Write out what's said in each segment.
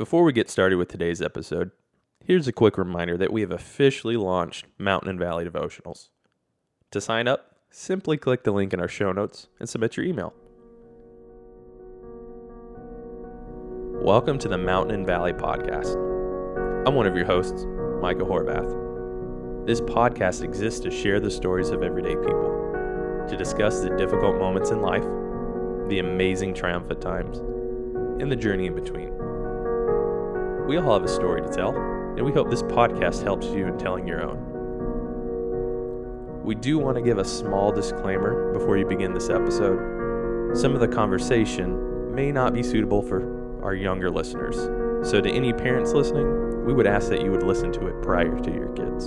Before we get started with today's episode, here's a quick reminder that we have officially launched Mountain and Valley Devotionals. To sign up, simply click the link in our show notes and submit your email. Welcome to the Mountain and Valley Podcast. I'm one of your hosts, Micah Horvath. This podcast exists to share the stories of everyday people, to discuss the difficult moments in life, the amazing triumphant times, and the journey in between. We all have a story to tell, and we hope this podcast helps you in telling your own. We do want to give a small disclaimer before you begin this episode. Some of the conversation may not be suitable for our younger listeners. So, to any parents listening, we would ask that you would listen to it prior to your kids.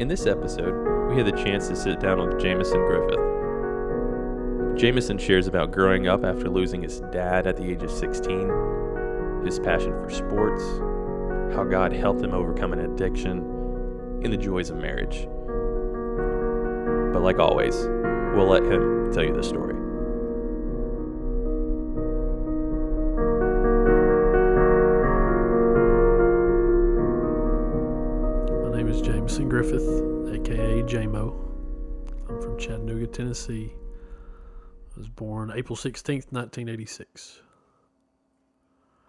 In this episode, we had the chance to sit down with Jamison Griffith. Jamison shares about growing up after losing his dad at the age of 16, his passion for sports, how God helped him overcome an addiction, and the joys of marriage. But like always, we'll let him tell you the story. My name is Jameson Griffith, aka JMO. I'm from Chattanooga, Tennessee. Born April 16th, 1986.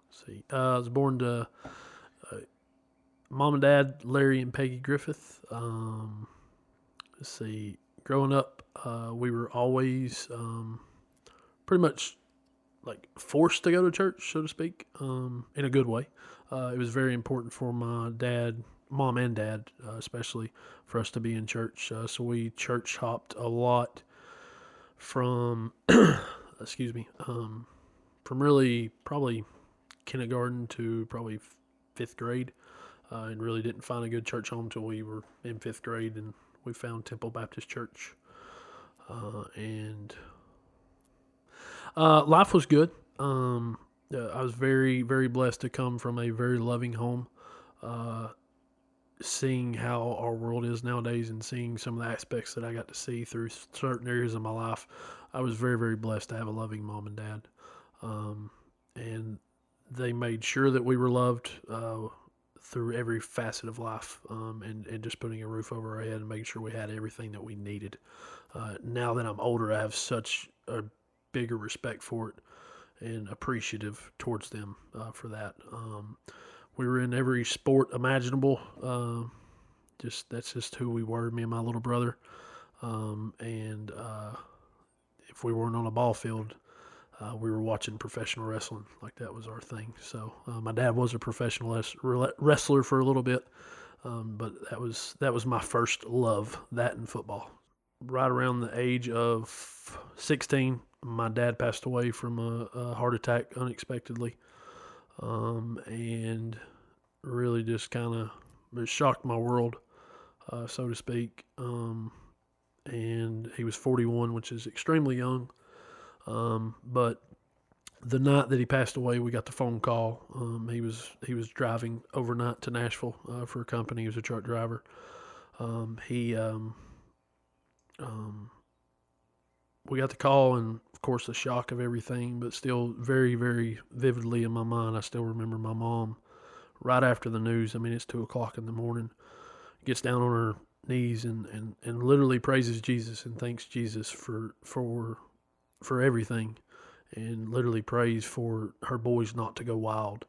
Let's see, uh, I was born to uh, mom and dad, Larry and Peggy Griffith. Um, let's see, growing up, uh, we were always um, pretty much like forced to go to church, so to speak, um, in a good way. Uh, it was very important for my dad mom and dad, uh, especially for us to be in church. Uh, so we church hopped a lot from, excuse me, um, from really probably kindergarten to probably fifth grade, uh, and really didn't find a good church home until we were in fifth grade, and we found Temple Baptist Church, uh, and uh, life was good. Um, uh, I was very, very blessed to come from a very loving home. Seeing how our world is nowadays and seeing some of the aspects that I got to see through certain areas of my life, I was very, very blessed to have a loving mom and dad. Um, and they made sure that we were loved uh, through every facet of life um, and, and just putting a roof over our head and making sure we had everything that we needed. Uh, now that I'm older, I have such a bigger respect for it and appreciative towards them uh, for that. Um, we were in every sport imaginable. Uh, just that's just who we were, me and my little brother. Um, and uh, if we weren't on a ball field, uh, we were watching professional wrestling. Like that was our thing. So uh, my dad was a professional wrestler for a little bit, um, but that was that was my first love. That and football. Right around the age of 16, my dad passed away from a, a heart attack unexpectedly um, and really just kind of shocked my world, uh, so to speak. Um, and he was 41, which is extremely young. Um, but the night that he passed away, we got the phone call. Um, he was he was driving overnight to Nashville uh, for a company. He was a truck driver. Um, he um, um, we got the call, and of course the shock of everything, but still very, very vividly in my mind. I still remember my mom right after the news. I mean, it's two o'clock in the morning. Gets down on her knees and, and, and literally praises Jesus and thanks Jesus for for for everything, and literally prays for her boys not to go wild.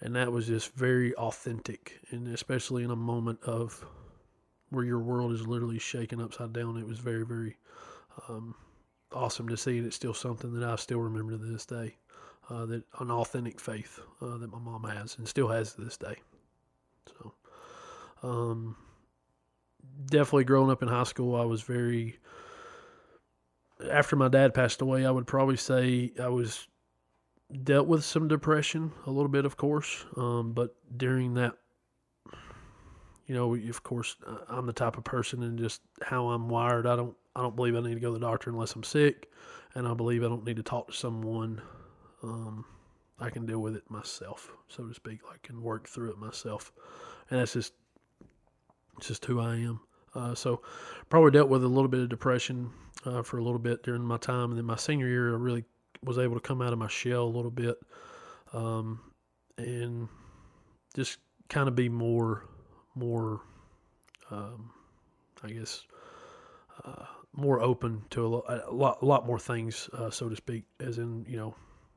And that was just very authentic, and especially in a moment of where your world is literally shaken upside down. It was very, very um, awesome to see, and it's still something that I still remember to this day. Uh, that an authentic faith uh, that my mom has and still has to this day. So, um, definitely growing up in high school, I was very. After my dad passed away, I would probably say I was dealt with some depression a little bit, of course. Um, but during that, you know, of course, I'm the type of person and just how I'm wired. I don't I don't believe I need to go to the doctor unless I'm sick, and I believe I don't need to talk to someone. Um, I can deal with it myself, so to speak. I can work through it myself, and that's just just who I am. Uh, so probably dealt with a little bit of depression uh, for a little bit during my time, and then my senior year, I really was able to come out of my shell a little bit. um, and just kind of be more, more, um, I guess, uh, more open to a a lot, a lot more things, uh, so to speak, as in you know,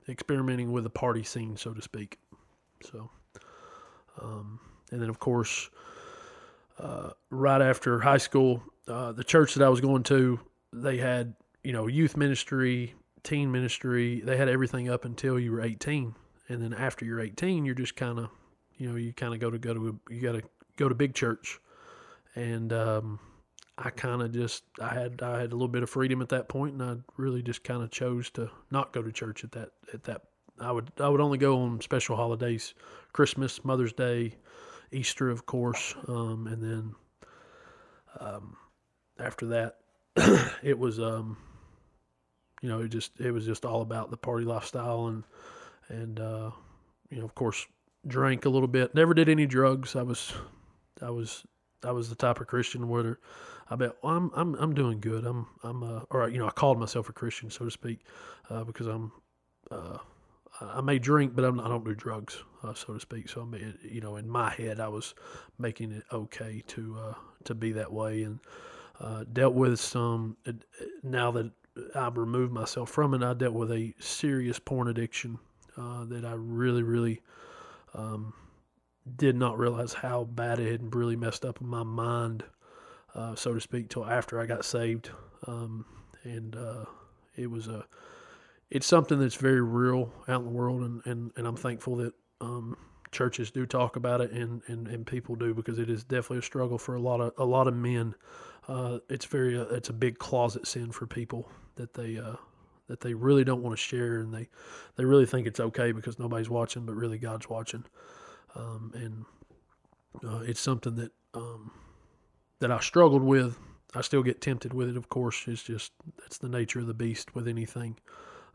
experimenting with the party scene, so to speak. So, um, and then of course, uh, right after high school, uh, the church that I was going to, they had you know youth ministry, teen ministry. They had everything up until you were 18, and then after you're 18, you're just kind of, you know, you kind of go to go to you got to go to big church, and um, I kind of just I had I had a little bit of freedom at that point, and I really just kind of chose to not go to church at that at that. I would I would only go on special holidays, Christmas, Mother's Day, Easter, of course, um, and then um, after that, it was um, you know it just it was just all about the party lifestyle and and uh, you know of course drank a little bit. Never did any drugs. I was I was I was the type of Christian where I bet well, I'm I'm I'm doing good. I'm I'm uh, or you know I called myself a Christian so to speak uh, because I'm uh, I may drink but I'm, I do not do drugs uh, so to speak. So I'm you know in my head I was making it okay to uh, to be that way and uh, dealt with some now that I've removed myself from it. I dealt with a serious porn addiction that I really really um, did not realize how bad it had really messed up my mind, uh, so to speak, till after I got saved. Um, and uh, it was a, it's something that's very real out in the world, and, and, and I'm thankful that um, churches do talk about it and, and, and people do because it is definitely a struggle for a lot of a lot of men. Uh, it's very uh, it's a big closet sin for people that they uh, that they really don't want to share and they they really think it's okay because nobody's watching, but really God's watching um, and uh, it's something that um, that I struggled with. I still get tempted with it, of course. It's just that's the nature of the beast with anything.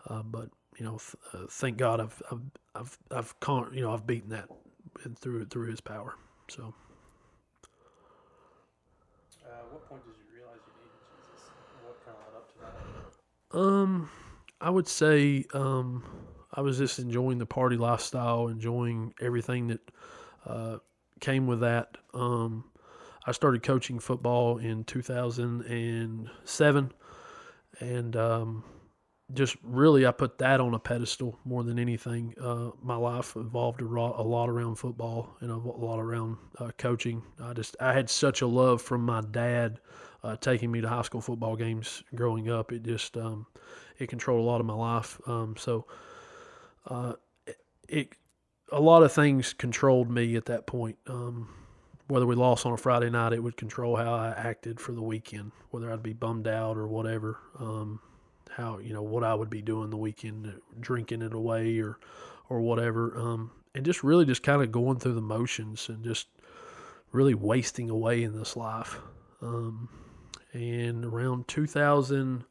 Uh, but you know, th- uh, thank God I've I've I've I've con- you know I've beaten that through through His power. So. Uh, what point did you realize you needed Jesus? What kind of led up to that? Um, I would say um, I was just enjoying the party lifestyle, enjoying everything that uh, came with that. Um, I started coaching football in 2007, and um, just really I put that on a pedestal more than anything. Uh, my life evolved a, lot around football and a lot around uh, coaching. I just I had such a love from my dad uh, taking me to high school football games growing up. It just um, it controlled a lot of my life. Um, so uh, it, a lot of things controlled me at that point. Um, whether we lost on a Friday night, it would control how I acted for the weekend, whether I'd be bummed out or whatever. Um, how you know what I would be doing the weekend, drinking it away or or whatever, um, and just really just kind of going through the motions and just really wasting away in this life. Um, and around 2000,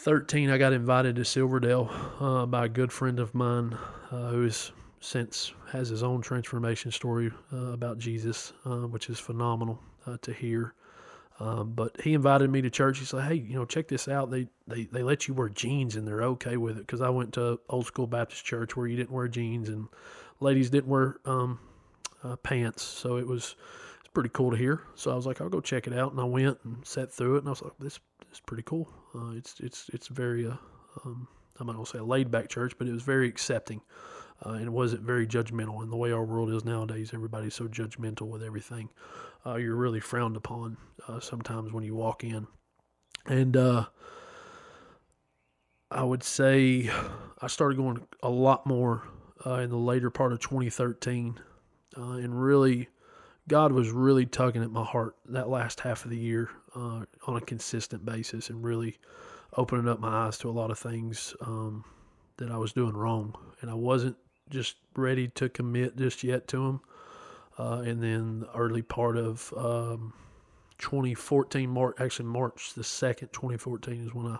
13, I got invited to Silverdale uh, by a good friend of mine uh, who has since has his own transformation story uh, about Jesus, uh, which is phenomenal uh, to hear. Um, but he invited me to church. He said, "Hey, you know, check this out. They they, they let you wear jeans and they're okay with it." Because I went to old school Baptist church where you didn't wear jeans and ladies didn't wear um, uh, pants, so it was it's pretty cool to hear. So I was like, I'll go check it out, and I went and sat through it, and I was like, this is pretty cool. Uh, it's it's it's very uh, um, I'm not gonna say a laid back church, but it was very accepting, uh, and it wasn't very judgmental. And the way our world is nowadays, everybody's so judgmental with everything. Uh, you're really frowned upon uh, sometimes when you walk in, and uh, I would say I started going a lot more in the later part of 2013, and really God was really tugging at my heart that last half of the year uh, on a consistent basis and really opening up my eyes to a lot of things um, that I was doing wrong. And I wasn't just ready to commit just yet to Him. Uh, and then the early part of um, 2014, March, actually March the 2nd, 2014 is when I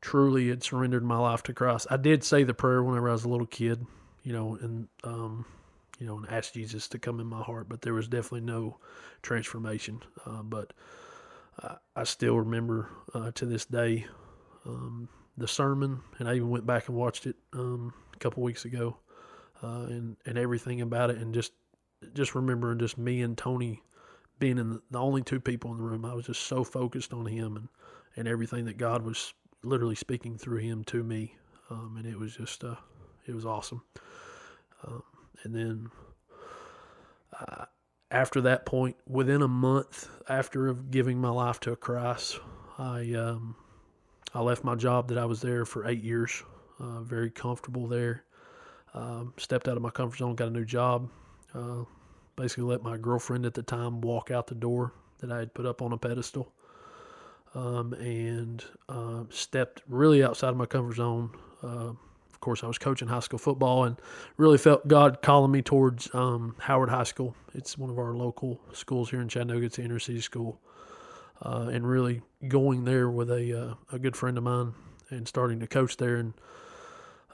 truly had surrendered my life to Christ. I did say the prayer whenever I was a little kid, you know, and um, you know, and ask Jesus to come in my heart, but there was definitely no transformation. Uh, but I, still remember uh, to this day um, the sermon, and I even went back and watched it um, a couple weeks ago, uh, and and everything about it, and just just remembering just me and Tony being in the, the only two people in the room. I was just so focused on him and and everything that God was literally speaking through him to me, um, and it was just uh, it was awesome. Um, and then uh, after that point, within a month after giving my life to Christ, I um, I left my job that I was there for eight years, uh, very comfortable there. Um, stepped out of my comfort zone, got a new job. Uh, basically, let my girlfriend at the time walk out the door that I had put up on a pedestal, um, and uh, stepped really outside of my comfort zone. Course, I was coaching high school football and really felt God calling me towards um, Howard High School. It's one of our local schools here in Chattanooga. It's an inner city school uh, and really going there with a uh, a good friend of mine and starting to coach there. And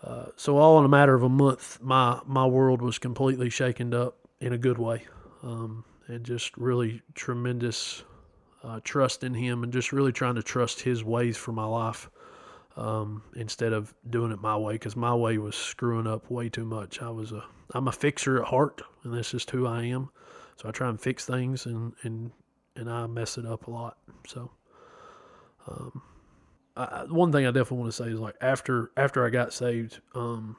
uh, so, all in a matter of a month, my my world was completely shaken up in a good way, um, and just really tremendous uh, trust in Him, and just really trying to trust His ways for my life. Um, instead of doing it my way, because my way was screwing up way too much. I was a, I'm a fixer at heart, and that's just who I am. So I try and fix things and, and and I mess it up a lot. So, um, I, one thing I definitely want to say is like after after I got saved, um,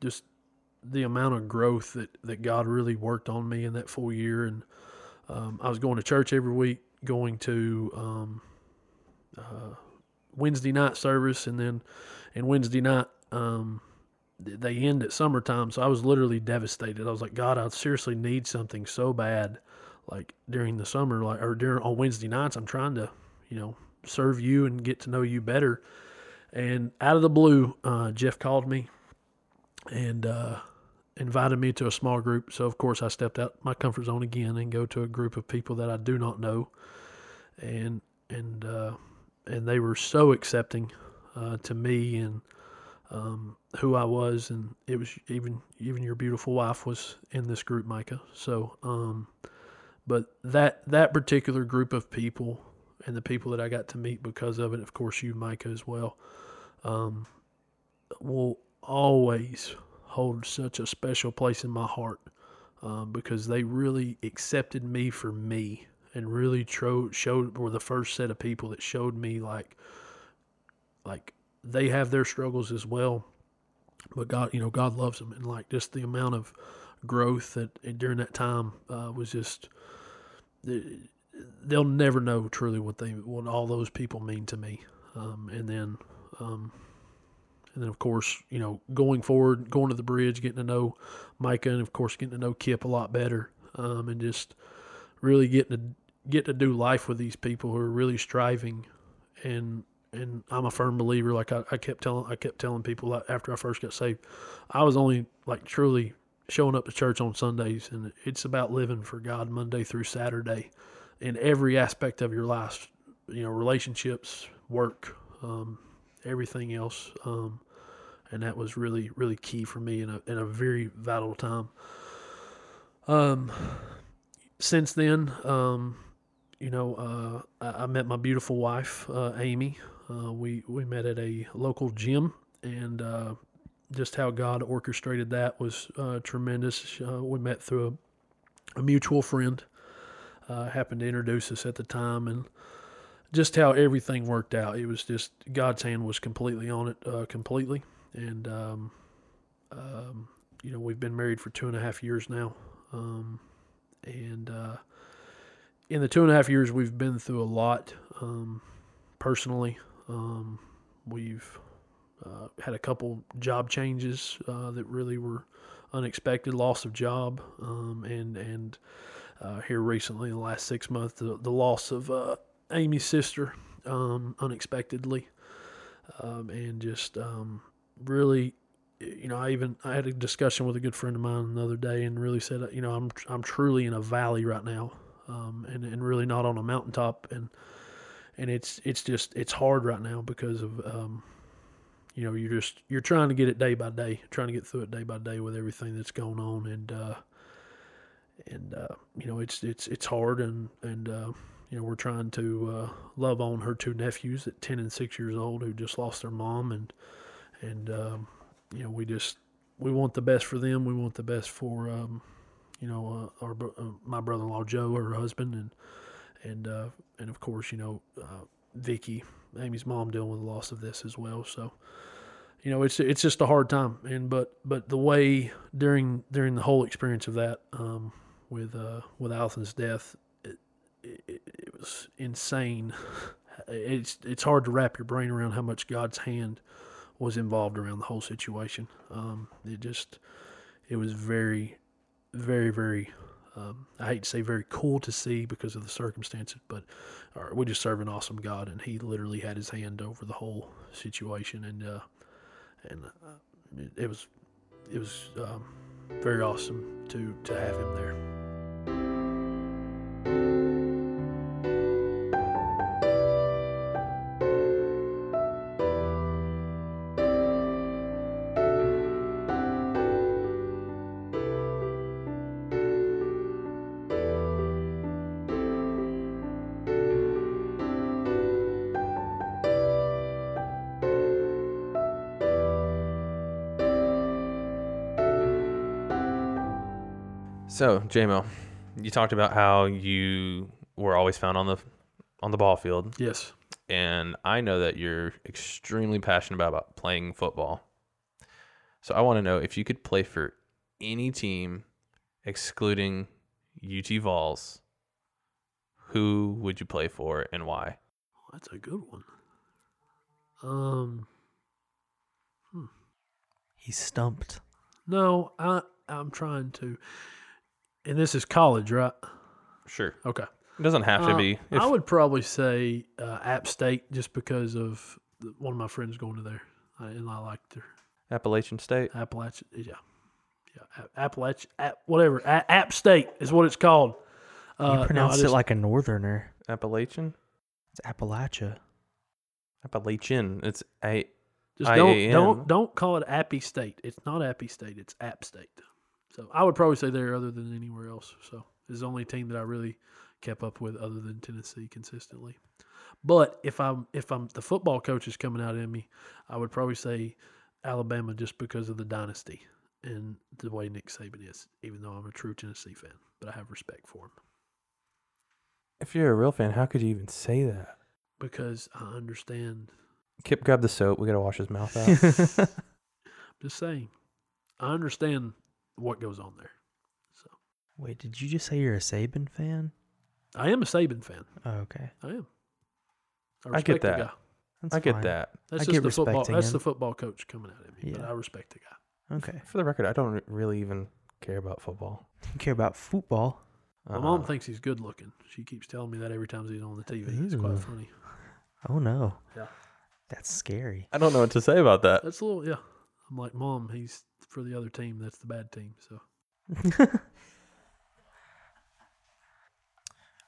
just the amount of growth that that God really worked on me in that full year, and um, I was going to church every week, going to um, uh, Wednesday night service, and then and Wednesday night um, they end at summertime, so I was literally devastated. I was like, God, I seriously need something so bad like during the summer, like or during on Wednesday nights, I'm trying to, you know, serve you and get to know you better. And out of the blue, uh, Jeff called me and uh, invited me to a small group. So of course, I stepped out my comfort zone again and go to a group of people that I do not know, and and uh, and they were so accepting uh, to me and. Um, who I was, and it was even even your beautiful wife was in this group, Micah. So um, but that that particular group of people and the people that I got to meet because of it, of course, you, Micah, as well, um, will always hold such a special place in my heart um, because they really accepted me for me and really tro- showed were the first set of people that showed me like like they have their struggles as well but god you know god loves them and like just the amount of growth that during that time uh, was just they'll never know truly what they what all those people mean to me. Um, and then, um, and then of course, you know, going forward, going to the bridge, getting to know Micah, and of course, getting to know Kip a lot better, um, and just really getting to get to do life with these people who are really striving and and I'm a firm believer. Like I, I kept telling, I kept telling people after I first got saved, I was only like truly showing up to church on Sundays, and it's about living for God Monday through Saturday in every aspect of your life. You know, relationships, work, um, everything else. Um, and that was really, really key for me in a in a very vital time. Um, since then, um, you know, uh, I, met my beautiful wife, uh, Amy. Uh, we we met at a local gym, and uh, just how God orchestrated that was uh, tremendous. Uh, we met through a, a mutual friend, happened to introduce us at the time, and just how everything worked out. It was just God's hand was completely on it, completely. And, um, um, you know, we've been married for two and a half years now. Um, and in the two and a half years, we've been through a lot um, personally. Um, we've uh, had a couple job changes uh, that really were unexpected, loss of job, um, and and uh, here recently in the last six months, the, the loss of uh, Amy's sister um, unexpectedly, um, and just um, really, you know, I even I had a discussion with a good friend of mine the other day, and really said, you know, I'm I'm truly in a valley right now, um, and and really not on a mountaintop, and and it's it's just it's hard right now because of um, you know, you're just you're trying to get it day by day, trying to get through it day by day with everything that's going on, and uh, and uh, you know, it's it's it's hard, and and uh, you know, we're trying to uh, love on her two nephews at ten and six years old who just lost their mom, and and um, you know, we just we want the best for them. We want the best for um, you know uh, our uh, my brother-in-law Joe, her husband, and and uh, and of course you know uh, Vicky, Amy's mom, dealing with the loss of this as well. So you know it's it's just a hard time. And but but the way during during the whole experience of that um, with uh, with Alton's death, it, it, it was insane. It's it's hard to wrap your brain around how much God's hand was involved around the whole situation. Um, it just, it was very, very, very. Um, I hate to say very cool to see because of the circumstances, but uh, we just serve an awesome God, and He literally had His hand over the whole situation, and uh, and uh, it, it was it was um, very awesome to to have Him there. So, JMO, you talked about how you were always found on the on the ball field, Yes. and I know that you're extremely passionate about, about playing football. So, I want to know if you could play for any team excluding UT Vols, who would you play for and why? That's a good one. Um, He's stumped. no, I I'm trying to, and this is college, right? Sure. Okay. It doesn't have to Uh, be. If, I would probably say uh, App State just because of the, one of my friends going to there, uh, and I like their Appalachian State. Appalachian. Yeah, yeah, App- Appalachian, App, whatever. A- App State is what it's called. Uh, you no, I pronounced it like a northerner. Appalachian? It's Appalachia. Appalachian. It's a Just don't IAN. don't don't call it Appy State. It's not Appy State. It's App State. So I would probably say there other than anywhere else. So it's the only team that I really kept up with other than Tennessee consistently. But if I'm if I'm the football coach is coming out in me, I would probably say Alabama just because of the dynasty and the way Nick Saban is. Even though I'm a true Tennessee fan, but I have respect for him If you're a real fan, how could you even say that? because I understand. Kip, grab the soap. We gotta wash his mouth out. I'm just saying, I understand what goes on there. So Wait, did you just say you're a Saban fan? I am a Saban fan. Oh, okay. I am. I respect get the that. guy. That's I get fine. that. That's I just get the football. respecting That's the football coach coming out at me. But I respect the guy. Okay. For the record, I don't really even care about football. You care about football. My mom Uh, thinks he's good looking. She keeps telling me that every time he's on the TV. It's quite funny. Oh no. Yeah. That's scary. I don't know what to say about that. That's a little yeah. I'm like, mom, he's for the other team. That's the bad team. So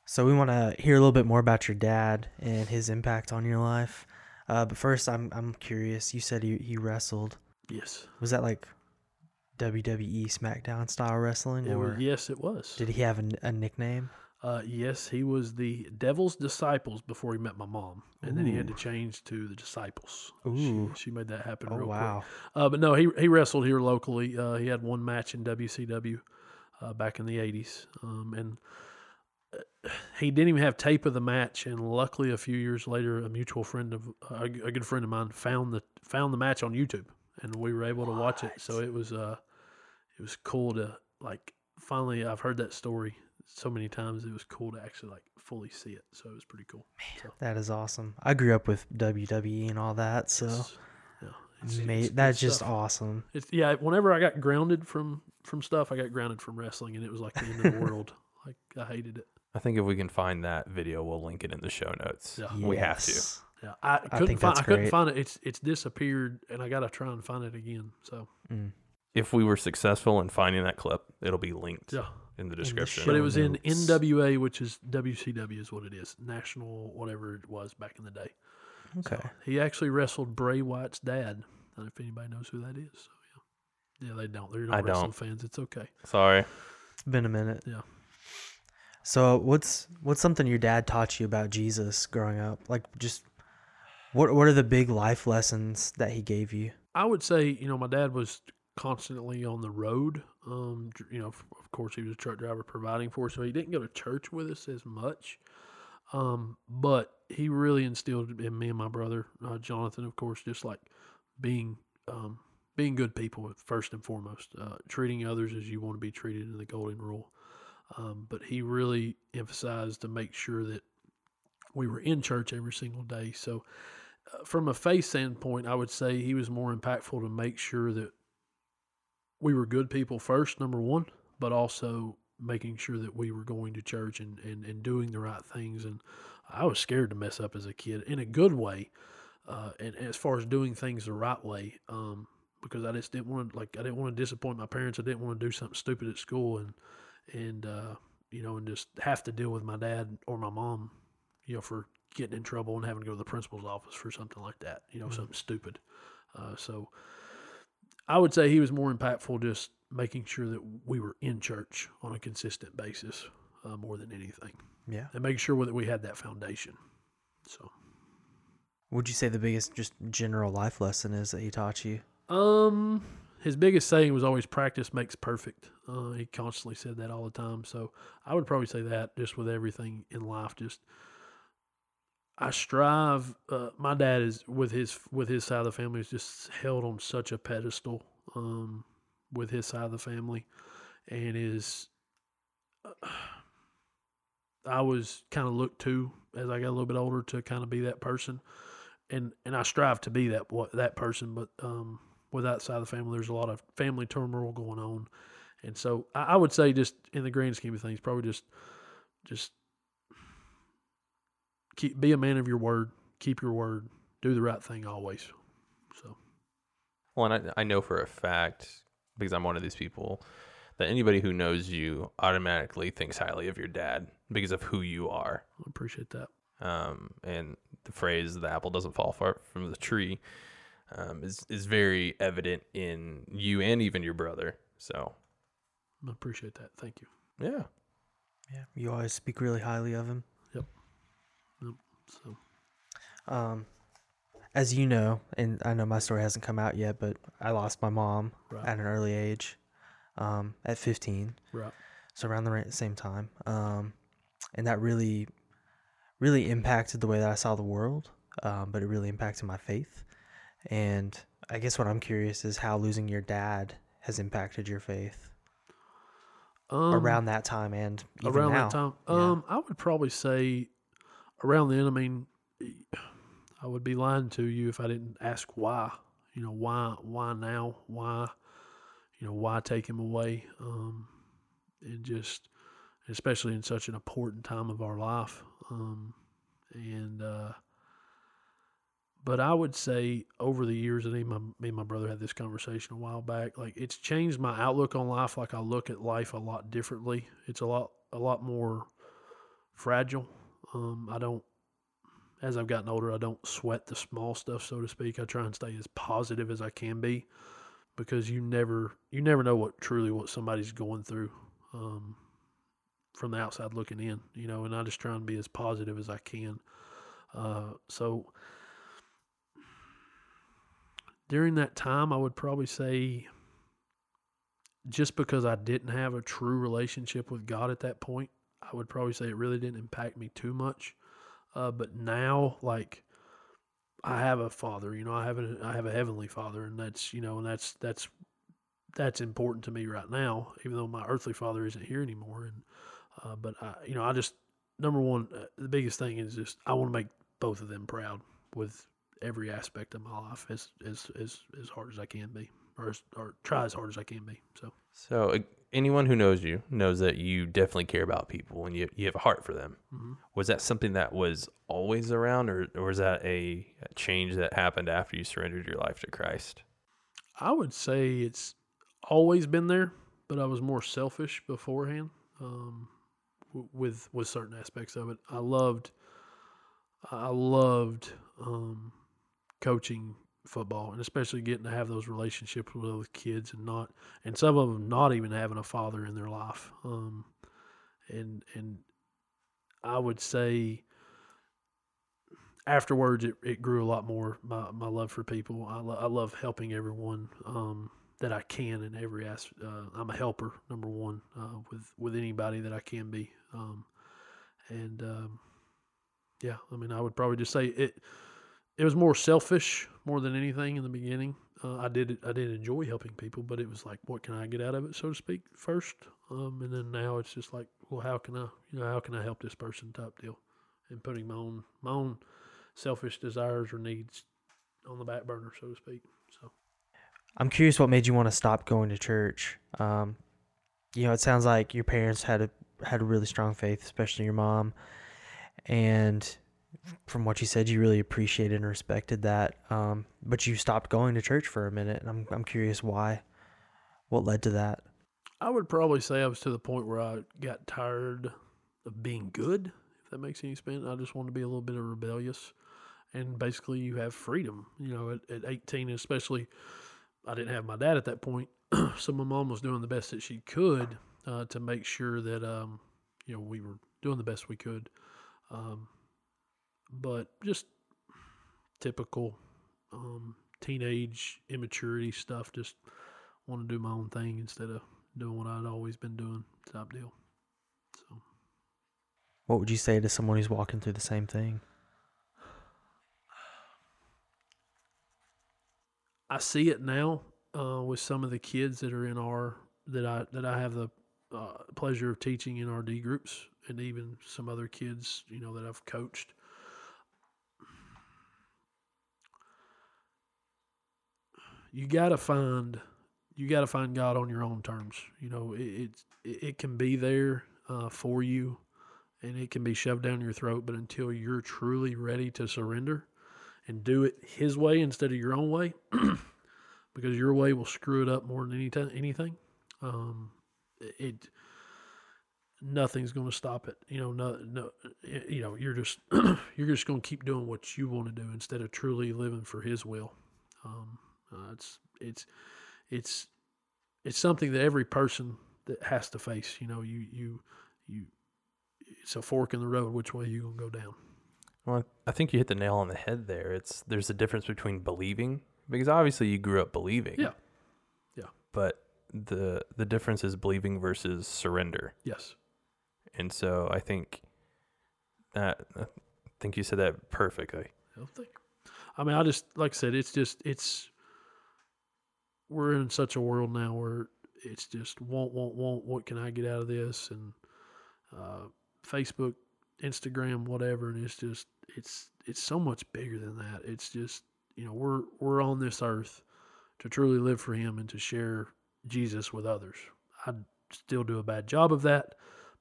So we want to hear a little bit more about your dad and his impact on your life. Uh, but first, I'm I'm curious. You said he he wrestled. yes, Was that like WWE SmackDown style wrestling, it or was. Yes, it was. did he have a, a nickname? Uh, yes, he was the Devil's Disciples before he met my mom, and then he had to change to the Disciples. Ooh. She, she made that happen Oh real quick. wow. Uh, but no, he he wrestled here locally. Uh, he had one match in WCW uh, back in the '80s, um, and uh, he didn't even have tape of the match. And luckily, a few years later, a mutual friend of uh, a, good friend of mine found the found the match on YouTube, and we were able to watch it. So it was uh, it was cool to like finally. I've heard that story so many times. It was cool to actually like fully see it. So it was pretty cool. So, That is awesome. I grew up with WWE and all that, so it's- yeah, it's- ma- it's good that's just stuff. awesome. It's yeah. Whenever I got grounded from from stuff, I got grounded from wrestling, and it was like the end of the world. Like I hated it. I think if we can find that video, we'll link it in the show notes. Yeah. We have to. Yeah, I couldn't think find. that's I couldn't great. find it. It's it's disappeared, and I gotta try and find it again. So Mm. If we were successful in finding that clip, it'll be linked yeah, in the the description. but it Show was in notes. NWA, which is WCW, is what it is. National, whatever it was back in the day. Okay. So he actually wrestled Bray Wyatt's dad. I don't know if anybody knows who that is. So yeah, yeah, they don't. They're not I wrestling don't. fans. It's okay. Sorry. It's been a minute. Yeah. So what's what's something your dad taught you about Jesus growing up? Like just what what are the big life lessons that he gave you? I would say, you know, my dad was constantly on the road. Um, you know, of course, he was a truck driver providing for us, so he didn't go to church with us as much. Um, but he really instilled in me and my brother, uh, Jonathan, of course, just like being um, being good people first and foremost, uh, treating others as you want to be treated in the golden rule. Um, but he really emphasized to make sure that we were in church every single day. So, uh, from a faith standpoint, I would say he was more impactful to make sure that we were good people first, number one, but also making sure that we were going to church and, and, and doing the right things. And I was scared to mess up as a kid in a good way. Uh, and as far as doing things the right way, um, because I just didn't want to, like, I didn't want to disappoint my parents. I didn't want to do something stupid at school and, and, uh, you know, and just have to deal with my dad or my mom, you know, for getting in trouble and having to go to the principal's office for something like that, you know, Mhm. something stupid. Uh, so I would say he was more impactful just making sure that we were in church on a consistent basis uh, more than anything Yeah. and making sure that we had that foundation. So, Would you say the biggest just general life lesson is that he taught you? um, his biggest saying was always practice makes perfect. Uh, he constantly said that all the time. So I would probably say that just with everything in life, just I strive. Uh, my dad is with his with his side of the family is just held on such a pedestal um, with his side of the family, and is. I was kind of looked to as I got a little bit older to kind of be that person, and and I strive to be that that person. But um, with that side of the family, there's a lot of family turmoil going on, and so I, I would say just in the grand scheme of things, probably just just keep be a man of your word, keep your word, do the right thing always. So Well, and I, I know for a fact because I'm one of these people that anybody who knows you automatically thinks highly of your dad because of who you are. I appreciate that. Um, and the phrase "the apple doesn't fall far from the tree" um, is is very evident in you and even your brother. So I appreciate that. Thank you. yeah, Yeah. You always speak really highly of him. So Um, as you know, and I know my story hasn't come out yet, but I lost my mom right, at an early age, um, at 15. right, so around the same time um, and that really really impacted the way that i saw the world um, but it really impacted my faith and i guess what i'm curious is how losing your dad has impacted your faith um, around that time and even around now. that time. Yeah. Um, I would probably say around then. I mean, I would be lying to you if I didn't ask why. You know, why? Why now? Why? You know, why take him away? Um, and just, especially in such an important time of our life. Um, and uh, but I would say over the years, I think my me and my brother had this conversation a while back. Like it's changed my outlook on life. Like I look at life a lot differently. It's a lot a lot more fragile. Um, I don't as I've gotten older, I don't sweat the small stuff, so to speak. I try and stay as positive as I can be because you never you never know what truly what somebody's going through um, from the outside looking in, you know. And I just try and be as positive as I can. Uh, so during that time, I would probably say just because I didn't have a true relationship with God at that point, I would probably say it really didn't impact me too much. Uh, but now, like, I have a father, you know, I have a, I have a heavenly father, and that's, you know, and that's, that's, that's important to me right now, even though my earthly father isn't here anymore. And, uh, but I, you know, I just, number one, uh, the biggest thing is just, I want to make both of them proud with every aspect of my life as, as, as, as hard as I can be, or, as, or try as hard as I can be. So, So anyone who knows you knows that you definitely care about people and you you have a heart for them. mhm. Was that something that was always around, or, or was that a, a change that happened after you surrendered your life to Christ? I would say it's always been there, but I was more selfish beforehand um, w- with with certain aspects of it. I loved, I loved um, coaching football, and especially getting to have those relationships with those kids, and not, and some of them not even having a father in their life. Um, and and I would say afterwards it, it grew a lot more my, my love for people I, lo- I love helping everyone um, that I can in every aspect. Uh, I'm a helper, number one, uh, with with anybody that I can be. Um, and um, yeah, I mean, I would probably just say it. It was more selfish more than anything in the beginning. Uh, I did I did enjoy helping people, but it was like, what can I get out of it, so to speak, first. Um, and then now it's just like, well, how can I, you know, how can I help this person type deal, and putting my own my own selfish desires or needs on the back burner, so to speak. So I'm curious what made you want to stop going to church. Um, you know, it sounds like your parents had a had a really strong faith, especially your mom, and from what you said, you really appreciated and respected that. Um, but you stopped going to church for a minute, and I'm I'm curious why. What led to that? I would probably say I was to the point where I got tired of being good, if that makes any sense. I just wanted to be a little bit of rebellious. And basically, you have freedom. You know, at, at 18, especially, I didn't have my dad at that point. so my mom was doing the best that she could uh, to make sure that, um, you know, we were doing the best we could. Um, but just typical um, teenage immaturity stuff. Just want to do my own thing instead of doing what I'd always been doing Top deal. So What would you say to someone who's walking through the same thing? I see it now uh, with some of the kids that are in our that I that I have the uh, pleasure of teaching in our D groups, and even some other kids you know that I've coached. You got to find you got to find God on your own terms. You know, it it, it can be there uh, for you, and it can be shoved down your throat. But until you're truly ready to surrender and do it His way instead of your own way, because your way will screw it up more than any time, anything. Um, it nothing's going to stop it. You know, no, no, you know, you're just you're just going to keep doing what you want to do instead of truly living for His will. Um, uh, it's it's it's it's something that every person that has to face. You know, you you you. It's a fork in the road. Which way you gonna go down? Well, I think you hit the nail on the head there. It's there's a difference between believing because obviously you grew up believing. Yeah. Yeah. But the the difference is believing versus surrender. Yes. And so I think that I think you said that perfectly. I think. I mean, I just like I said, it's just it's we're in such a world now where it's just want, want, want. What can I get out of this? And uh, Facebook, Instagram, whatever. And it's just it's it's so much bigger than that. It's just you know we're we're on this earth to truly live for Him and to share Jesus with others. I still do a bad job of that,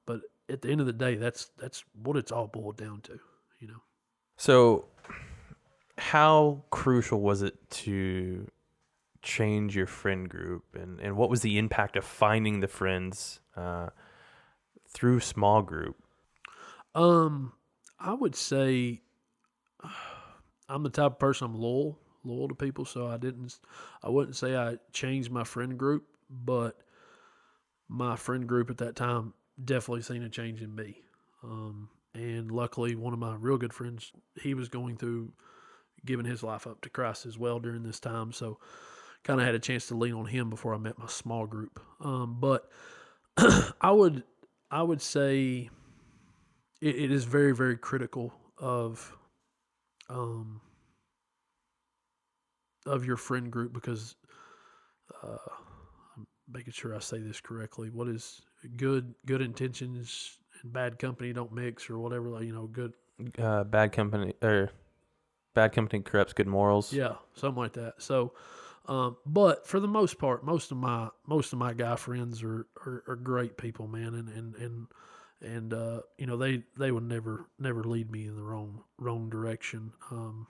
but at the end of the day, that's that's what it's all boiled down to. You know. So how crucial was it to change your friend group and, and what was the impact of finding the friends uh, through small group Um, I would say I'm the type of person I'm loyal, loyal to people. So I didn't, I wouldn't say I changed my friend group, but my friend group at that time definitely seen a change in me. Um, and luckily, one of my real good friends, he was going through giving his life up to Christ as well during this time. So kind of had a chance to lean on him before I met my small group. Um, but I would, I would say it, it is very very critical of um of your friend group because uh I'm making sure I say this correctly. What is good good intentions and bad company don't mix or whatever like you know good uh, bad company or bad company corrupts good morals. Yeah something like that. So um, but for the most part most of my most of my guy friends are are, are great people man and and and and uh, you know they they would never never lead me in the wrong wrong direction. Um,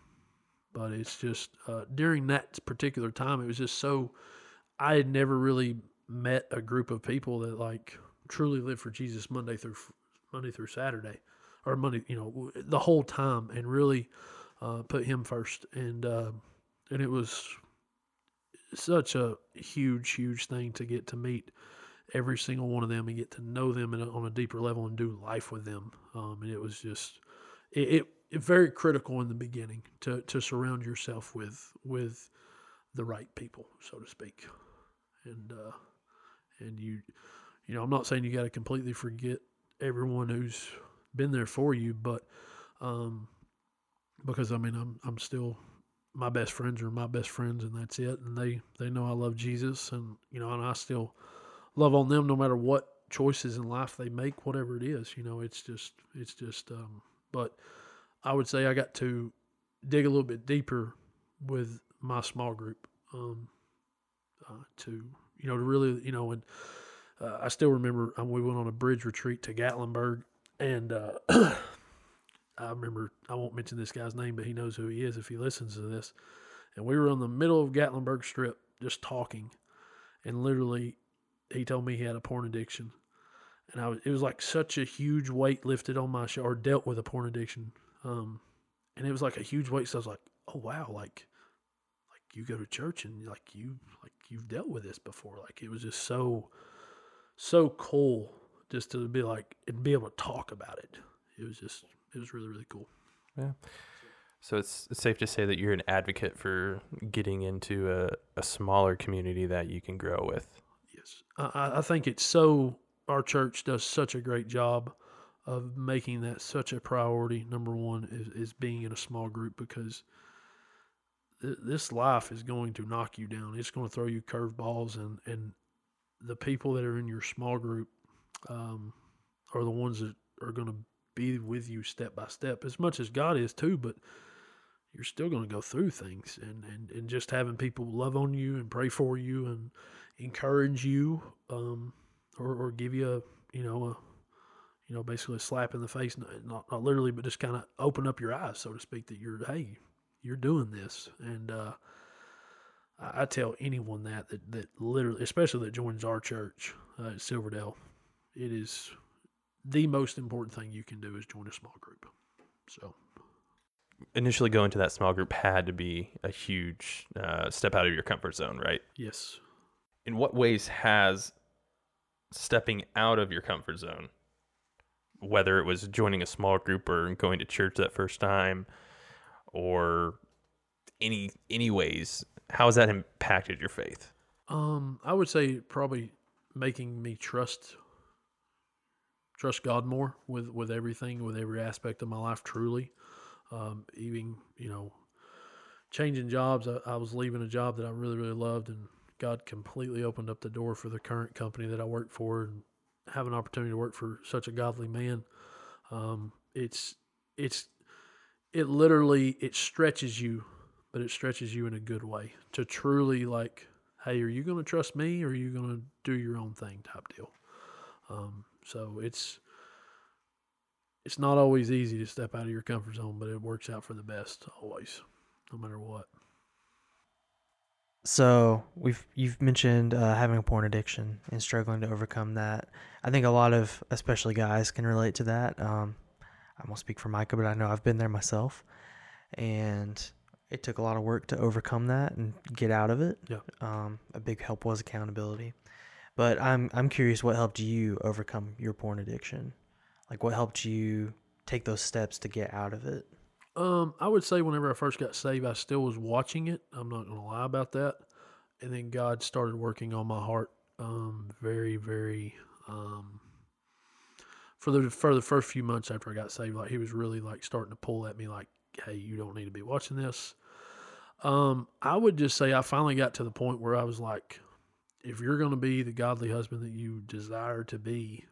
but it's just uh, during that particular time, it was just so I had never really met a group of people that like truly live for Jesus Monday through Monday through Saturday, or Monday, you know, the whole time, and really uh, put Him first. And uh, and it was such a huge, huge thing to get to meet every single one of them and get to know them a, on a deeper level and do life with them. Um, and it was just it, it, it, very critical in the beginning to to surround yourself with with the right people, so to speak. and uh, and you you know I'm not saying you got to completely forget everyone who's been there for you, but um, because I mean I'm I'm still my best friends are my best friends and that's it. And they they know I love Jesus and you know and I still love on them no matter what choices in life they make whatever it is you know it's just it's just um but I would say I got to dig a little bit deeper with my small group um uh, to you know to really you know and uh, I still remember um, we went on a bridge retreat to Gatlinburg and uh I remember I won't mention this guy's name, but he knows who he is if he listens to this. And we were in the middle of Gatlinburg Strip just talking, and literally, he told me he had a porn addiction, and I was, it was like such a huge weight lifted on my shoulder, or dealt with a porn addiction, um, and it was like a huge weight. So I was like, oh wow, like, like you go to church and like you like you've dealt with this before. Like it was just so, so cool just to be like and be able to talk about it. It was just it was really really cool. Yeah. So it's, it's safe to say that you're an advocate for getting into a, a smaller community that you can grow with. Yes, I, I think it's so. Our church does such a great job of making that such a priority. Number one is, is being in a small group because th- this life is going to knock you down. It's going to throw you curveballs, and and the people that are in your small group um, are the ones that are going to be with you step by step, as much as God is too. But you're still going to go through things, and, and and just having people love on you and pray for you and encourage you, um, or or give you a you know a you know basically a slap in the face, not not literally, but just kind of open up your eyes, so to speak, that you're hey you're doing this, and uh, I, I tell anyone that that that literally, especially that joins our church uh, at Silverdale, it is the most important thing you can do is join a small group. So Initially, going to that small group had to be a huge uh, step out of your comfort zone, right? yes, In what ways has stepping out of your comfort zone, whether it was joining a small group or going to church that first time, or any any ways, how has that impacted your faith? Um, I would say probably making me trust trust God more with with everything, with every aspect of my life. Truly, um, even you know, changing jobs. I, I was leaving a job that I really really loved, and God completely opened up the door for the current company that I work for, and have an opportunity to work for such a godly man. Um, it's it's it literally it stretches you, but it stretches you in a good way to truly like hey, are you going to trust me or are you going to do your own thing type deal? Um, so it's it's not always easy to step out of your comfort zone, but it works out for the best always, no matter what. So we've you've mentioned uh, having a porn addiction and struggling to overcome that. I think a lot of, especially guys, can relate to that. Um, I won't speak for Micah, but I know I've been there myself, and it took a lot of work to overcome that and get out of it. Yeah. Um, a big help was accountability, but I'm I'm curious what helped you overcome your porn addiction, like what helped you take those steps to get out of it. Um, I would say whenever I first got saved, I still was watching it. I'm not gonna lie about that. And then God started working on my heart, um, very, very, um, for the for the first few months after I got saved. Like He was really like starting to pull at me, like, "Hey, you don't need to be watching this." Um, I would just say I finally got to the point where I was like, if you're gonna be the godly husband that you desire to be,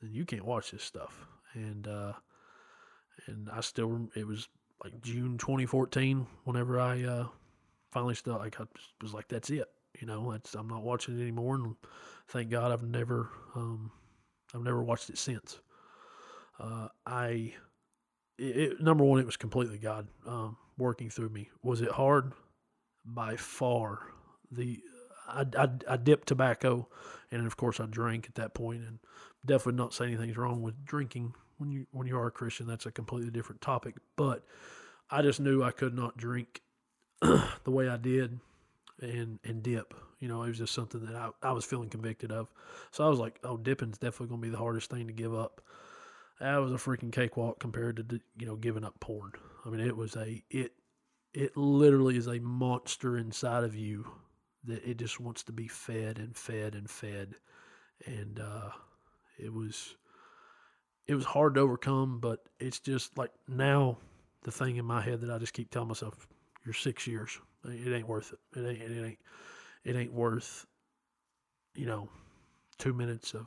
then you can't watch this stuff. And uh, and I still it was like June 2014 whenever I uh, finally still like I was like that's it you know that's I'm not watching it anymore and thank God I've never um, I've never watched it since. Uh, I it, it, number one it was completely God um, working through me. Was it hard? By far. The I, I, I dipped tobacco and of course I drank at that point and definitely not saying anything's wrong with drinking when you when you are a Christian. That's a completely different topic. But I just knew I could not drink the way I did and and dip. You know, it was just something that I, I was feeling convicted of. So I was like, oh, dipping's definitely gonna be the hardest thing to give up. That was a freaking cakewalk compared to you know giving up porn. I mean, it was a it it literally is a monster inside of you that it just wants to be fed and fed and fed, and uh, it was it was hard to overcome. But it's just like now the thing in my head that I just keep telling myself, "You're six years. It ain't worth it. It ain't. It ain't. It ain't worth. You know, two minutes of."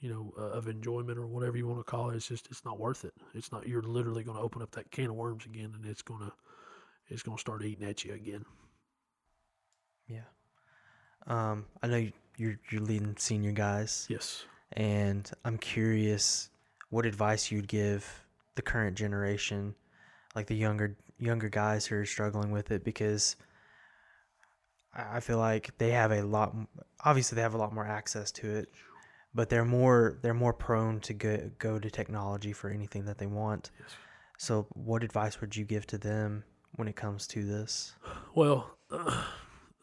You know, uh, of enjoyment or whatever you want to call it. It's just, it's not worth it. It's not. You're literally going to open up that can of worms again, and it's going to, it's going to start eating at you again. Yeah. Um, I know you- you're you're leading senior guys, Yes. and I'm curious what advice you'd give the current generation, like the younger younger guys who are struggling with it, because I I feel like they have a lot. Obviously, they have a lot more access to it, but they're more they're more prone to go go to technology for anything that they want. Yes. So, what advice would you give to them when it comes to this? Well,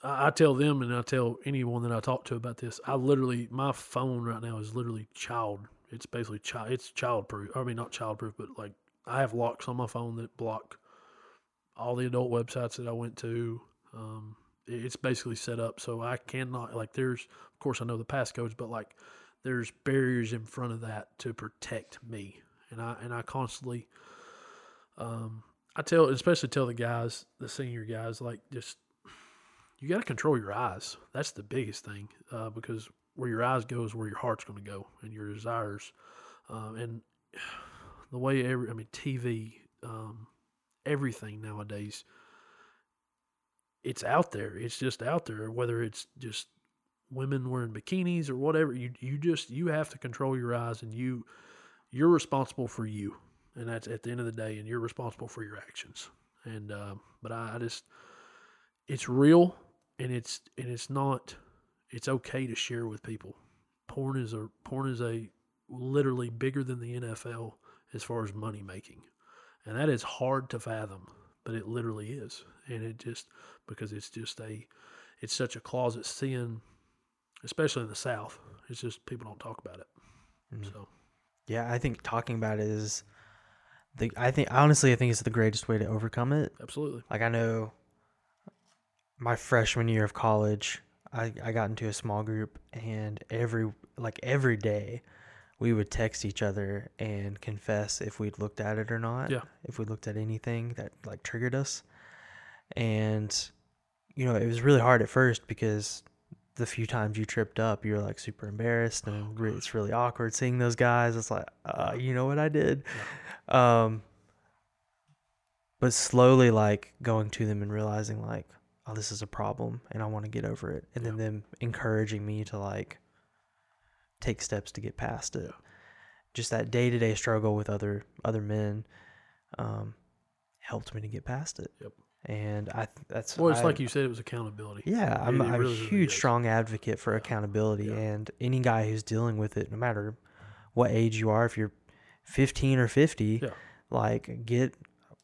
I I tell them and I tell anyone that I talk to about this. I literally, my phone right now is literally child. It's basically child. It's child proof. I mean, not child proof, but like I have locks on my phone that block all the adult websites that I went to. Um, it- it's basically set up so I cannot like. There's, of course, I know the passcodes, but like, there's barriers in front of that to protect me, and I and I constantly. Um, I tell, especially tell the guys, the senior guys, like just you got to control your eyes. That's the biggest thing uh, because where your eyes go is where your heart's going to go and your desires. Um, and the way every, I mean, TV, um, everything nowadays, it's out there. It's just out there. Whether it's just women wearing bikinis or whatever, you you just you have to control your eyes and you you're responsible for you and that's at the end of the day and you're responsible for your actions and uh, but I, I just it's real and it's and it's not it's okay to share with people. Porn is a porn is a literally bigger than the nfl as far as money making. And that is hard to fathom but it literally is. And it just because it's just a it's such a closet sin especially in the south. It's just people don't talk about it. Mm. so. Yeah, I think talking about it is the I think honestly I think it's the greatest way to overcome it. absolutely. Like I know my freshman year of college, I, I got into a small group and every like every day we would text each other and confess if we'd looked at it or not. Yeah. If we looked at anything that like triggered us. And you know, it was really hard at first because the few times you tripped up, you're like super embarrassed and re- it's really awkward seeing those guys. It's like, uh, you know what I did. Um, but slowly like going to them and realizing like, oh, this is a problem and I want to get over it. And then them encouraging me to like take steps to get past it. Just that day to day struggle with other other men um, helped me to get past it. Yep. And I th- that's well it's I- like you said it was accountability yeah, I'm, I'm really, a huge strong advocate for Yeah. accountability, Yeah. and any guy who's dealing with it, no matter what age you are, if you're 15 or 50, Yeah. like get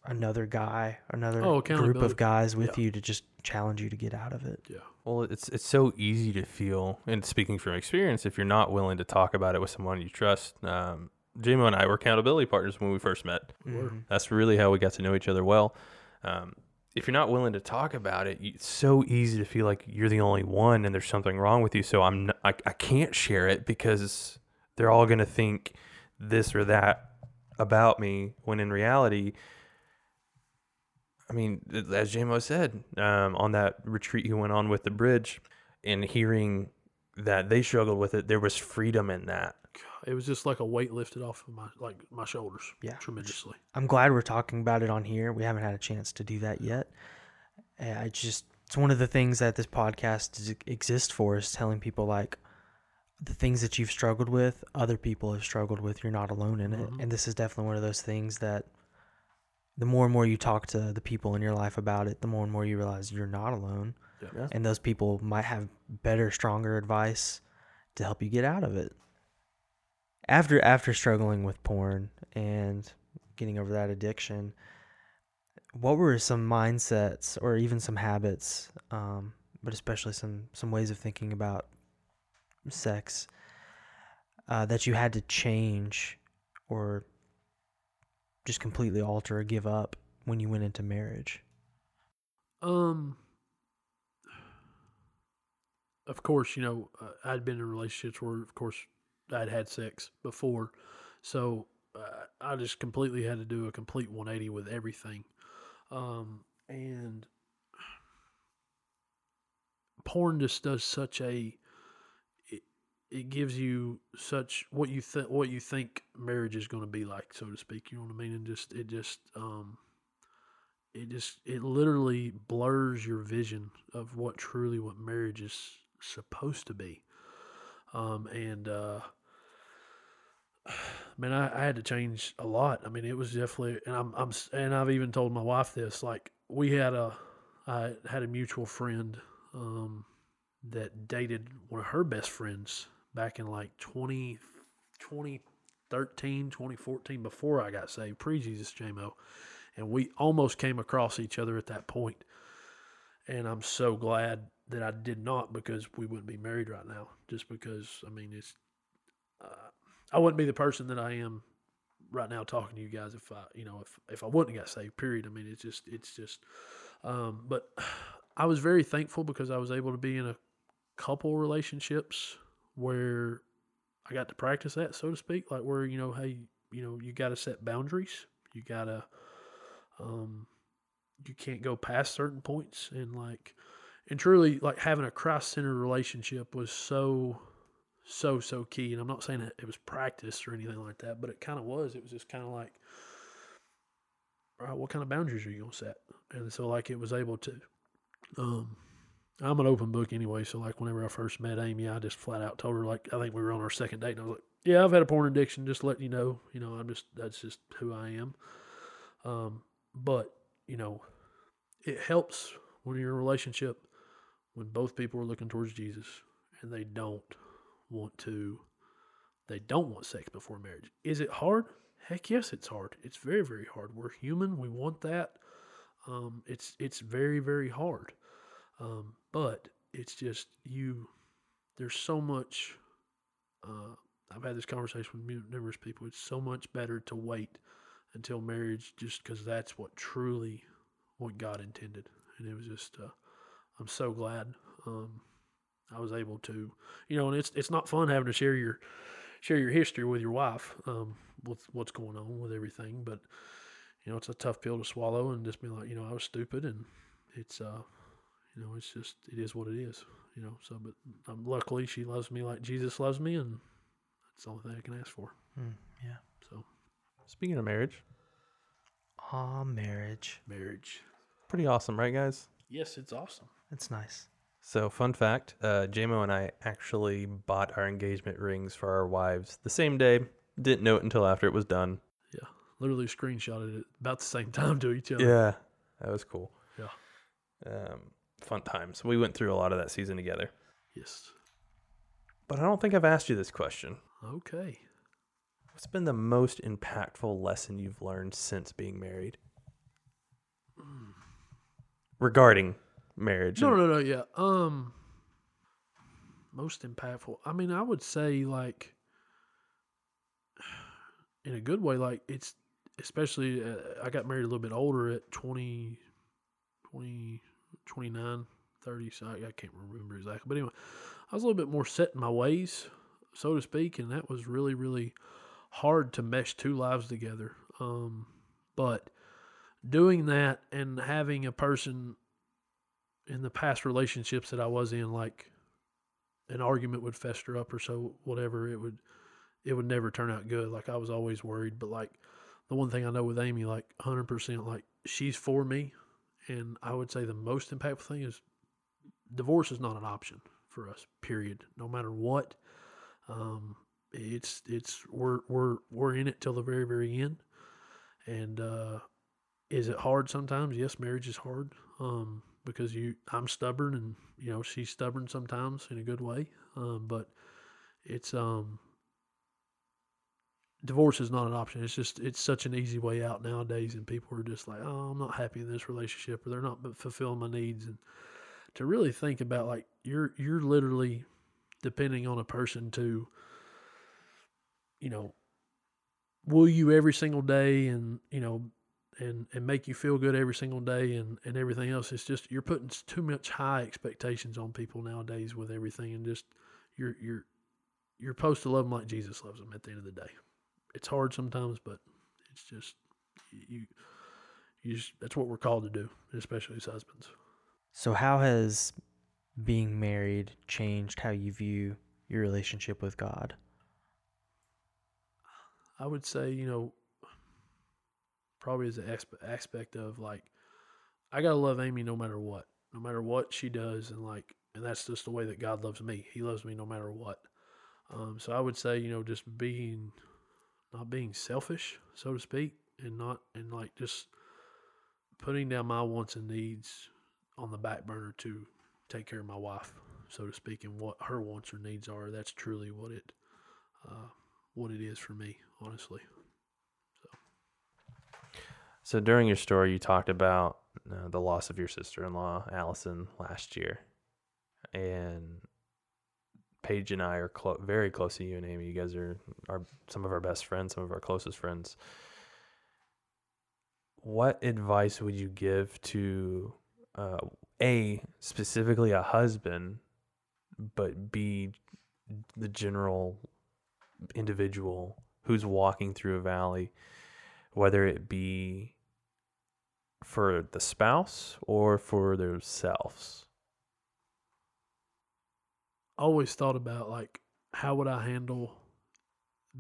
another guy, another Oh, group of guys with Yeah. you to just challenge you to get out of it. yeah Well, it's it's so easy to feel, and speaking from experience, if you're not willing to talk about it with someone you trust. Um, JMO and I were accountability partners when we first met. Word. Mhm. That's really how we got to know each other well. Um, if you're not willing to talk about it, it's so easy to feel like you're the only one and there's something wrong with you. So I'm not, I, I can't share it because they're all going to think this or that about me. When in reality, I mean, as JMO said um, on that retreat he went on with the bridge, and hearing that they struggled with it, there was freedom in that. it was just like a weight lifted off of my like my shoulders Yeah. tremendously I'm glad we're talking about it on here. We haven't had a chance to do that yet. Uh, I just it's one of the things that this podcast exists for is telling people like the things that you've struggled with, other people have struggled with. You're not alone in it, Mhm. and this is definitely one of those things that the more and more you talk to the people in your life about it, the more and more you realize you're not alone, yeah. Yeah. and those people might have better, stronger advice to help you get out of it. After after struggling with porn and getting over that addiction, what were some mindsets or even some habits, um, but especially some some ways of thinking about sex uh, that you had to change or just completely alter or give up when you went into marriage? Um, of course, you know, uh, I'd been in relationships where, of course, I'd had sex before, so uh, I just completely had to do a complete 180 with everything, um, and porn just does such a it, gives you such what you think what you think marriage is going to be like so to speak you know what i mean? And just it just um it just it literally blurs your vision of what truly what marriage is supposed to be. Um and uh man I, I had to change a lot. I mean it was definitely and I'm I'm and I've even told my wife this like we had a i had a mutual friend um that dated one of her best friends back in like 20 2013 2014 before i got saved pre-jesus jmo and we almost came across each other at that point. And i'm so glad that i did not because we wouldn't be married right now just because i mean it's uh, i wouldn't be the person that i am right now talking to you guys if i you know if if i wouldn't have got saved period. I mean it's just it's just um but i was very thankful because i was able to be in a couple relationships where I got to practice that, so to speak, like where you know, hey, you know, you got to set boundaries. You got to, um, you can't go past certain points, and like, and truly, like having a Christ-centered relationship was so, so, so key. And I'm not saying that it was practice or anything like that, but it kind of was. It was just kind of like, all right, what kind of boundaries are you gonna set? And so, like, it was able to, um, I'm an open book anyway. So like whenever I first met Amy, I just flat out told her like I think we were on our second date, and I was like, "Yeah, I've had a porn addiction. Just letting you know. You know, I'm just that's just who I am." Um, but you know, it helps when you're in a relationship when both people are looking towards Jesus and they don't want to, they don't want sex before marriage. Is it hard? Heck yes, it's hard. It's very very hard. We're human. We want that. Um, it's it's very very hard. Um, but it's just you. There's so much. Uh, I've had this conversation with numerous people. It's so much better to wait until marriage, just because that's what truly what God intended. And it was just, uh, I'm so glad um, I was able to, you know, and it's it's not fun having to share your share your history with your wife um, with what's going on with everything, but you know, it's a tough pill to swallow and just be like, you know, I was stupid and it's uh you know, it's just it is what it is. You know, so but um, luckily she loves me like Jesus loves me, and that's the only thing I can ask for. Mm, yeah. So Speaking of marriage, ah, marriage. marriage, pretty awesome, right, guys? yes, it's awesome. It's nice. So, fun fact uh, JMO and I actually bought our engagement rings for our wives the same day. Didn't know it until after it was done. Yeah, literally screenshotted it about the same time to each other. Yeah, that was cool. Yeah. Um, fun times. We went through a lot of that season together. Yes. But I don't think I've asked you this question. Okay. What's been the most impactful lesson you've learned since being married? Regarding marriage. No, and- no, no. Yeah. Um. Most impactful. I mean, I would say like, in a good way. Like it's especially uh, I got married a little bit older at 20, 20 29, 30. So I, I can't remember exactly. But anyway, I was a little bit more set in my ways, so to speak, and that was really, really hard to mesh two lives together. Um, but doing that and having a person in the past relationships that I was in, like an argument would fester up or so, whatever, it would, it would never turn out good. Like I was always worried, but like the one thing I know with Amy, like hundred percent, like she's for me, and I would say the most impactful thing is divorce is not an option for us. Period. No matter what, um, it's it's we're we're we're in it till the very very end, and uh, is it hard sometimes? Yes, marriage is hard. Um, because you, I'm stubborn, and you know she's stubborn sometimes in a good way. Um, but it's um, divorce is not an option. It's just it's such an easy way out nowadays, and people are just like, oh, I'm not happy in this relationship, or they're not fulfilling my needs, and to really think about like you're you're literally depending on a person to, you know, will you every single day, and you know, and and make you feel good every single day and and everything else. It's just you're putting too much high expectations on people nowadays with everything, and just you're you're you're supposed to love them like Jesus loves them. At the end of the day, it's hard sometimes, but it's just you you just that's what we're called to do, especially as husbands. So, how has being married changed how you view your relationship with God? I would say, you know, probably as an aspect of like, I gotta love Amy no matter what, no matter what she does, and like, and that's just the way that God loves me. He loves me no matter what. Um, so I would say, you know, just being, not being selfish, so to speak, and not, and like just putting down my wants and needs on the back burner to take care of my wife, so to speak, and what her wants or needs are. That's truly what it, uh, what it is for me, honestly. So during your story, you talked about uh, the loss of your sister-in-law, Allison, last year, and Paige and I are clo- very close to you and Amy. You guys are are some of our best friends, some of our closest friends. What advice would you give to uh, a specifically a husband, but b the general individual who's walking through a valley, whether it be for the spouse or for themselves? Always thought about like how would I handle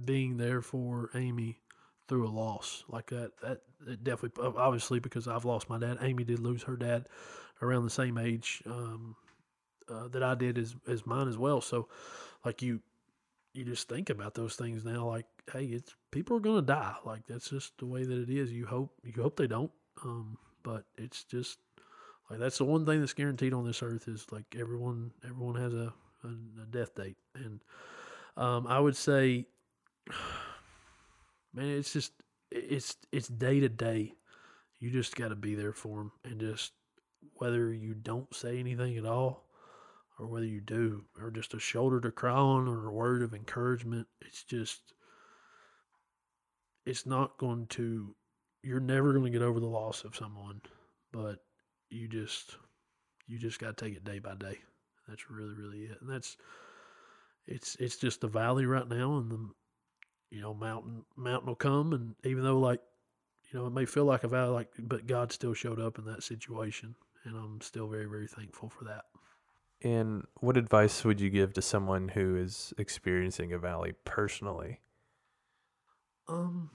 being there for Amy through a loss like that. That it definitely, obviously, because I've lost my dad. Amy did lose her dad around the same age um, uh, that I did as as mine as well. So, like you, you just think about those things now. Like, hey, it's people are gonna die. Like that's just the way that it is. You hope you hope they don't. Um, but it's just like that's the one thing that's guaranteed on this earth is like everyone everyone has a a, a death date, and um, I would say, man, it's just it's it's day to day. You just got to be there for them, and just whether you don't say anything at all, or whether you do, or just a shoulder to cry on, or a word of encouragement. It's just it's not going to. You're never going to get over the loss of someone, but you just you just got to take it day by day. That's really, really it. And that's it's it's just a valley right now, and the you know mountain mountain will come, and even though like you know it may feel like a valley, like but God still showed up in that situation, and I'm still very very thankful for that. And what advice would you give to someone who is experiencing a valley personally? Um,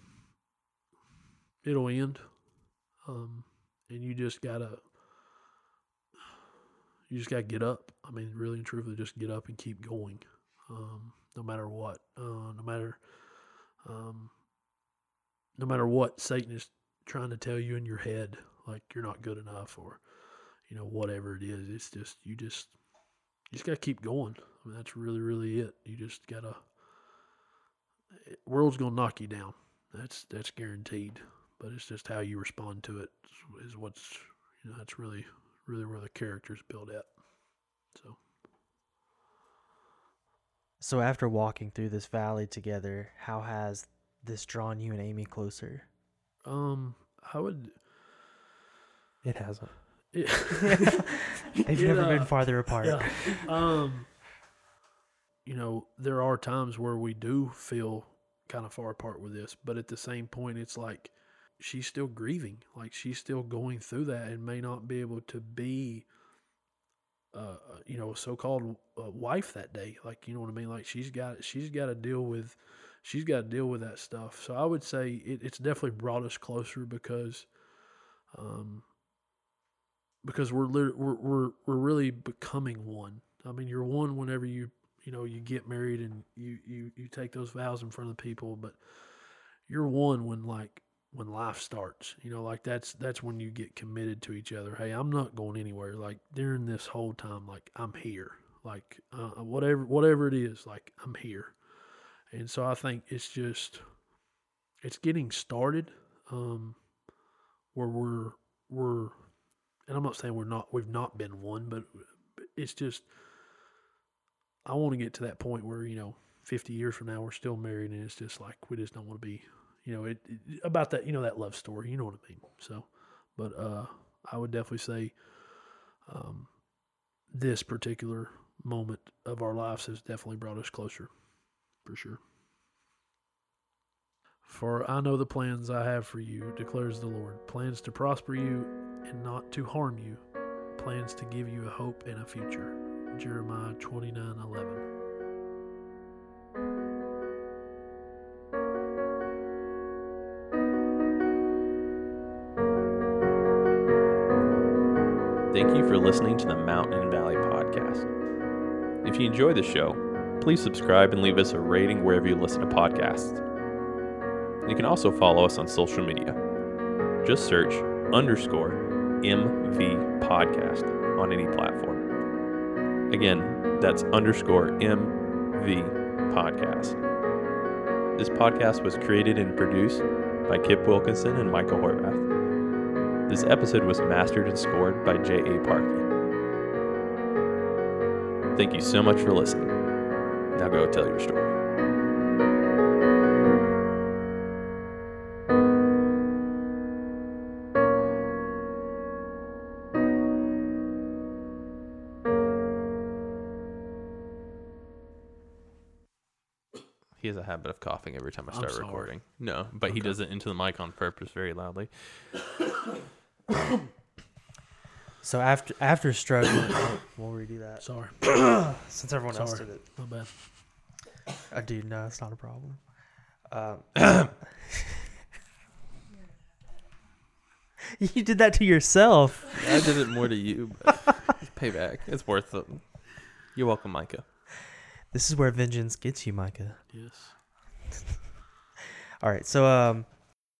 it'll end. Um, and you just gotta you just got to get up. I mean, really and truthfully, just get up and keep going, um, no matter what. Uh, no matter, um, no matter what Satan is trying to tell you in your head, like you're not good enough, or you know whatever it is. It's just you just you just got to keep going. I mean, that's really really it. You just gotta. World's gonna knock you down. That's that's guaranteed. But it's just how you respond to it is, is what's you know that's really really where the characters build at. So. So after walking through this valley together, how has this drawn you and Amy closer? Um, I would. It hasn't. It, They've it, never uh, been farther apart. Yeah. Um, you know, there are times where we do feel kind of far apart with this, but at the same point, it's like she's still grieving. Like she's still going through that and may not be able to be, uh, you know, a so-called uh, wife that day. Like you know what I mean. Like she's got she's got to deal with she's got to deal with that stuff. So I would say it, it's definitely brought us closer because, um, because we're we're we're we're really becoming one. I mean, you're one whenever you you know you get married and you you you take those vows in front of people, but you're one when like when life starts. You know, like that's that's when you get committed to each other. Hey, I'm not going anywhere. Like during this whole time, like I'm here. Like uh, whatever whatever it is, like I'm here. And so I think it's just it's getting started. Um, where we're we're, and I'm not saying we're not we've not been one, but it's just I want to get to that point where you know 50 years from now we're still married and it's just like we just don't want to be you know it, it, about that you know that love story you know what i mean? So but uh i would definitely say um this particular moment of our lives has definitely brought us closer for sure. For i know the plans i have for you declares the lord plans to prosper you and not to harm you plans to give you a hope and a future. Jeremiah 29 11 Thank you for listening to the Mountain and Valley Podcast. If you enjoy the show, please subscribe and leave us a rating wherever you listen to podcasts. You can also follow us on social media. Just search underscore MV Podcast on any platform. Again, that's underscore MV Podcast. This podcast was created and produced by Kip Wilkinson and Michael Horvath. This episode was mastered and scored by J.A. Parkey. Thank you so much for listening. Now go tell your story. He has a habit of coughing every time I start recording. No, but he does it into the mic on purpose very loudly. So after after struggling, oh, we'll redo that Sorry, since everyone else did it. my bad. Uh, dude, no, it's not a problem. Um, you did that to yourself. I did it more to you, but it's payback. It's worth it. You're welcome, Micah. This is where vengeance gets you, Micah. Yes. All right, so um,